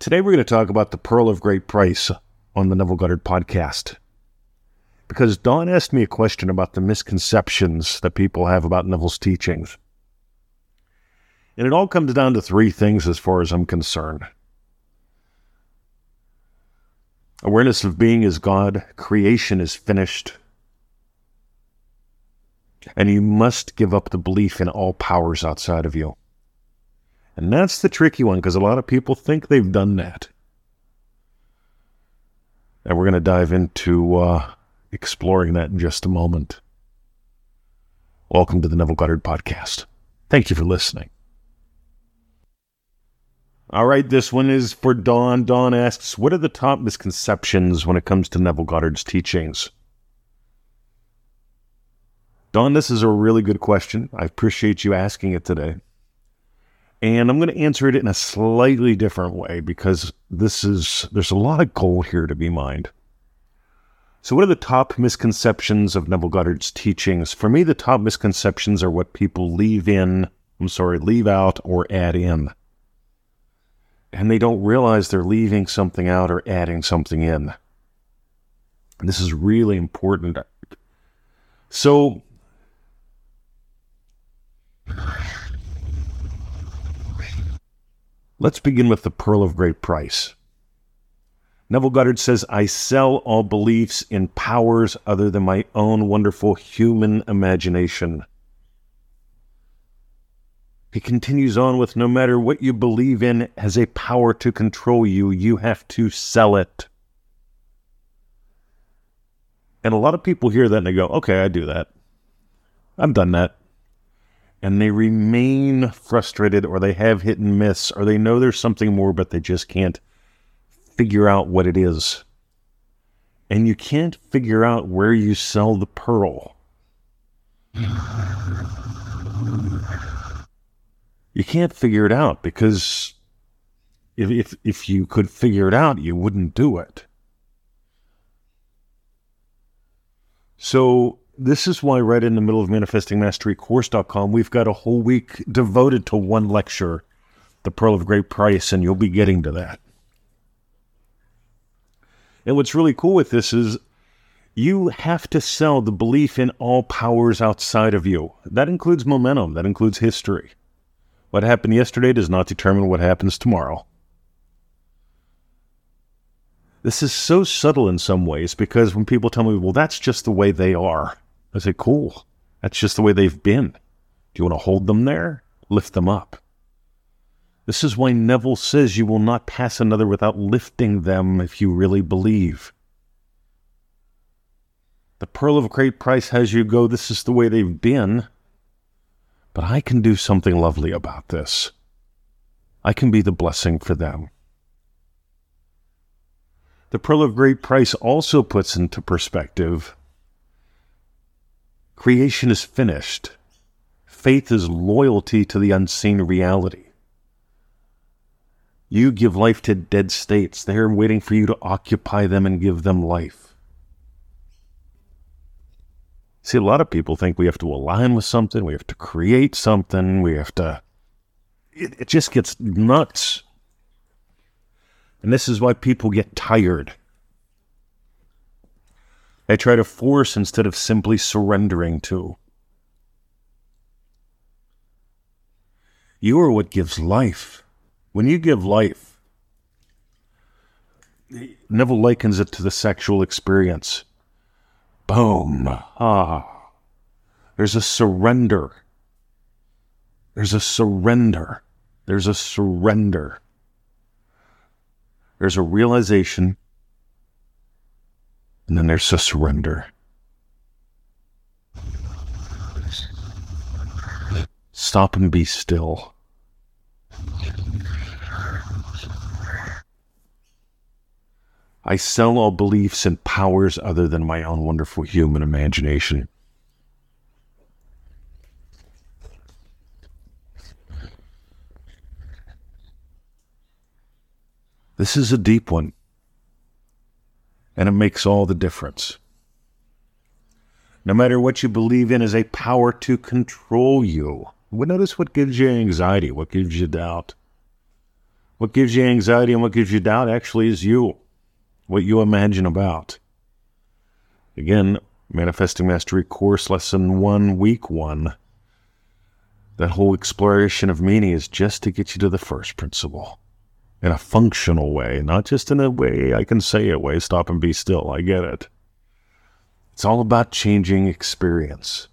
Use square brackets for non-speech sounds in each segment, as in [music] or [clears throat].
Today we're going to talk about the Pearl of Great Price on the Neville Goddard podcast. Because Don asked me a question about the misconceptions that people have about Neville's teachings. And it all comes down to three things as far as I'm concerned awareness of being as God, creation is finished, and you must give up the belief in all powers outside of you. And that's the tricky one because a lot of people think they've done that. And we're going to dive into uh, exploring that in just a moment. Welcome to the Neville Goddard Podcast. Thank you for listening. All right, this one is for Don. Don asks, What are the top misconceptions when it comes to Neville Goddard's teachings? Don, this is a really good question. I appreciate you asking it today. And I'm going to answer it in a slightly different way because this is, there's a lot of gold here to be mined. So, what are the top misconceptions of Neville Goddard's teachings? For me, the top misconceptions are what people leave in, I'm sorry, leave out or add in. And they don't realize they're leaving something out or adding something in. And this is really important. So, Let's begin with the pearl of great price. Neville Goddard says, I sell all beliefs in powers other than my own wonderful human imagination. He continues on with no matter what you believe in has a power to control you, you have to sell it. And a lot of people hear that and they go, okay, I do that. I've done that and they remain frustrated or they have hit and miss or they know there's something more but they just can't figure out what it is. And you can't figure out where you sell the pearl. [laughs] You can't figure it out because if, if, if you could figure it out, you wouldn't do it. So this is why right in the middle of manifestingmasterycourse.com we've got a whole week devoted to one lecture the pearl of great price and you'll be getting to that. And what's really cool with this is you have to sell the belief in all powers outside of you. That includes momentum. That includes history. What happened yesterday does not determine what happens tomorrow. This is so subtle in some ways because when people tell me, well, that's just the way they are, I say, cool. That's just the way they've been. Do you want to hold them there? Lift them up. This is why Neville says you will not pass another without lifting them if you really believe. The pearl of great price has you go, this is the way they've been. But I can do something lovely about this. I can be the blessing for them. The pearl of great price also puts into perspective Creation is finished. Faith is loyalty to the unseen reality. You give life to dead states. They're waiting for you to occupy them and give them life. See, a lot of people think we have to align with something, we have to create something, we have to. It, it just gets nuts. And this is why people get tired. They try to force instead of simply surrendering to. You are what gives life. When you give life, Neville likens it to the sexual experience. Boom. Ah. There's a surrender. There's a surrender. There's a surrender. There's a realization and then there's a surrender. Stop and be still. I sell all beliefs and powers other than my own wonderful human imagination. This is a deep one and it makes all the difference. No matter what you believe in is a power to control you. Well, notice what gives you anxiety, what gives you doubt. What gives you anxiety and what gives you doubt actually is you, what you imagine about. Again, Manifesting Mastery Course Lesson 1, Week 1. That whole exploration of meaning is just to get you to the first principle in a functional way, not just in a way I can say it way, stop and be still. I get it. It's all about changing experience.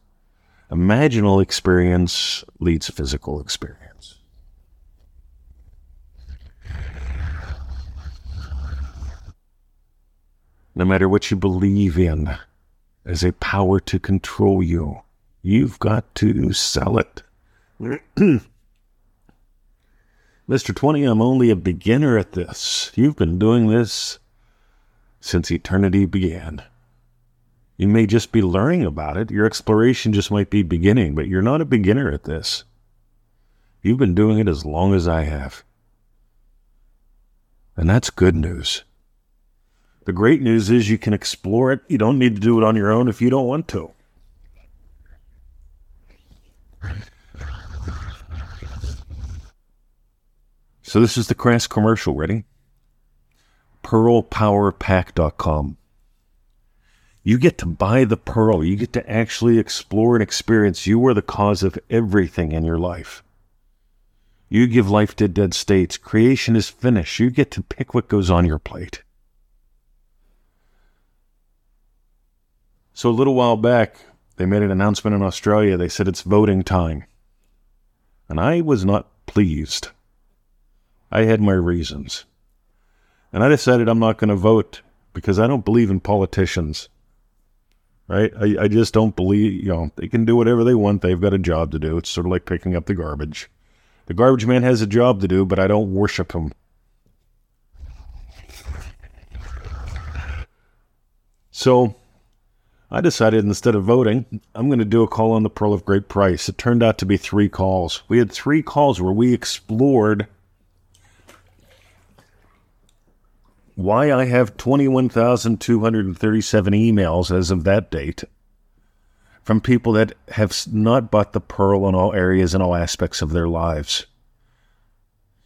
Imaginal experience leads physical experience. No matter what you believe in as a power to control you, you've got to sell it. [clears throat] Mr. 20, I'm only a beginner at this. You've been doing this since eternity began. You may just be learning about it. Your exploration just might be beginning, but you're not a beginner at this. You've been doing it as long as I have. And that's good news. The great news is you can explore it. You don't need to do it on your own if you don't want to. So this is the crass commercial. Ready? PearlPowerPack.com you get to buy the pearl. You get to actually explore and experience. You are the cause of everything in your life. You give life to dead states. Creation is finished. You get to pick what goes on your plate. So, a little while back, they made an announcement in Australia. They said it's voting time. And I was not pleased. I had my reasons. And I decided I'm not going to vote because I don't believe in politicians right? I, I just don't believe, you know, they can do whatever they want. They've got a job to do. It's sort of like picking up the garbage. The garbage man has a job to do, but I don't worship him. So I decided instead of voting, I'm going to do a call on the Pearl of Great Price. It turned out to be three calls. We had three calls where we explored why I have 21,237 emails as of that date from people that have not bought the pearl in all areas and all aspects of their lives.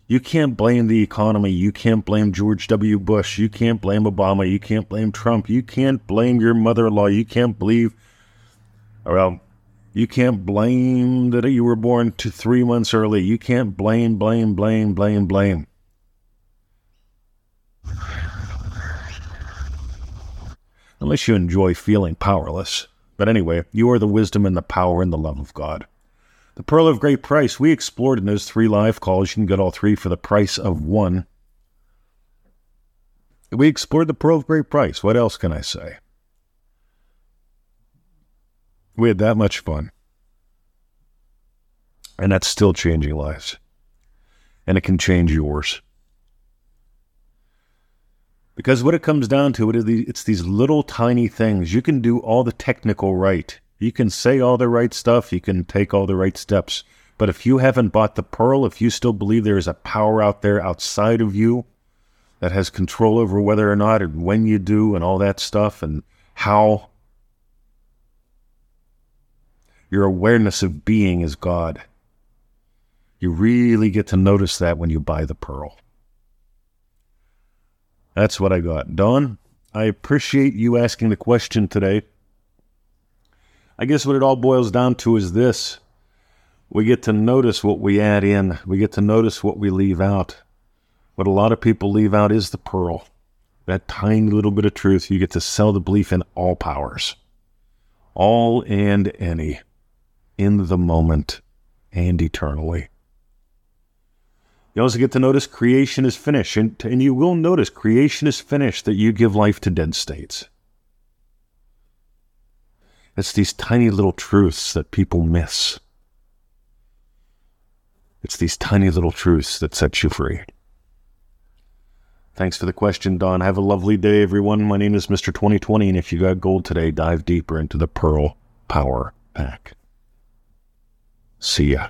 You can't blame the economy. You can't blame George W. Bush. You can't blame Obama. You can't blame Trump. You can't blame your mother in law. You can't believe, well, you can't blame that you were born to three months early. You can't blame, blame, blame, blame, blame. Unless you enjoy feeling powerless. But anyway, you are the wisdom and the power and the love of God. The Pearl of Great Price, we explored in those three live calls. You can get all three for the price of one. We explored the Pearl of Great Price. What else can I say? We had that much fun. And that's still changing lives. And it can change yours. Because what it comes down to, it is the, it's these little tiny things. You can do all the technical right. You can say all the right stuff. You can take all the right steps. But if you haven't bought the pearl, if you still believe there is a power out there outside of you that has control over whether or not and when you do and all that stuff and how your awareness of being is God. You really get to notice that when you buy the pearl. That's what I got. Don, I appreciate you asking the question today. I guess what it all boils down to is this we get to notice what we add in, we get to notice what we leave out. What a lot of people leave out is the pearl, that tiny little bit of truth. You get to sell the belief in all powers, all and any, in the moment and eternally. You also get to notice creation is finished, and, and you will notice creation is finished that you give life to dead states. It's these tiny little truths that people miss. It's these tiny little truths that set you free. Thanks for the question, Don. Have a lovely day, everyone. My name is Mr. 2020, and if you got gold today, dive deeper into the Pearl Power Pack. See ya.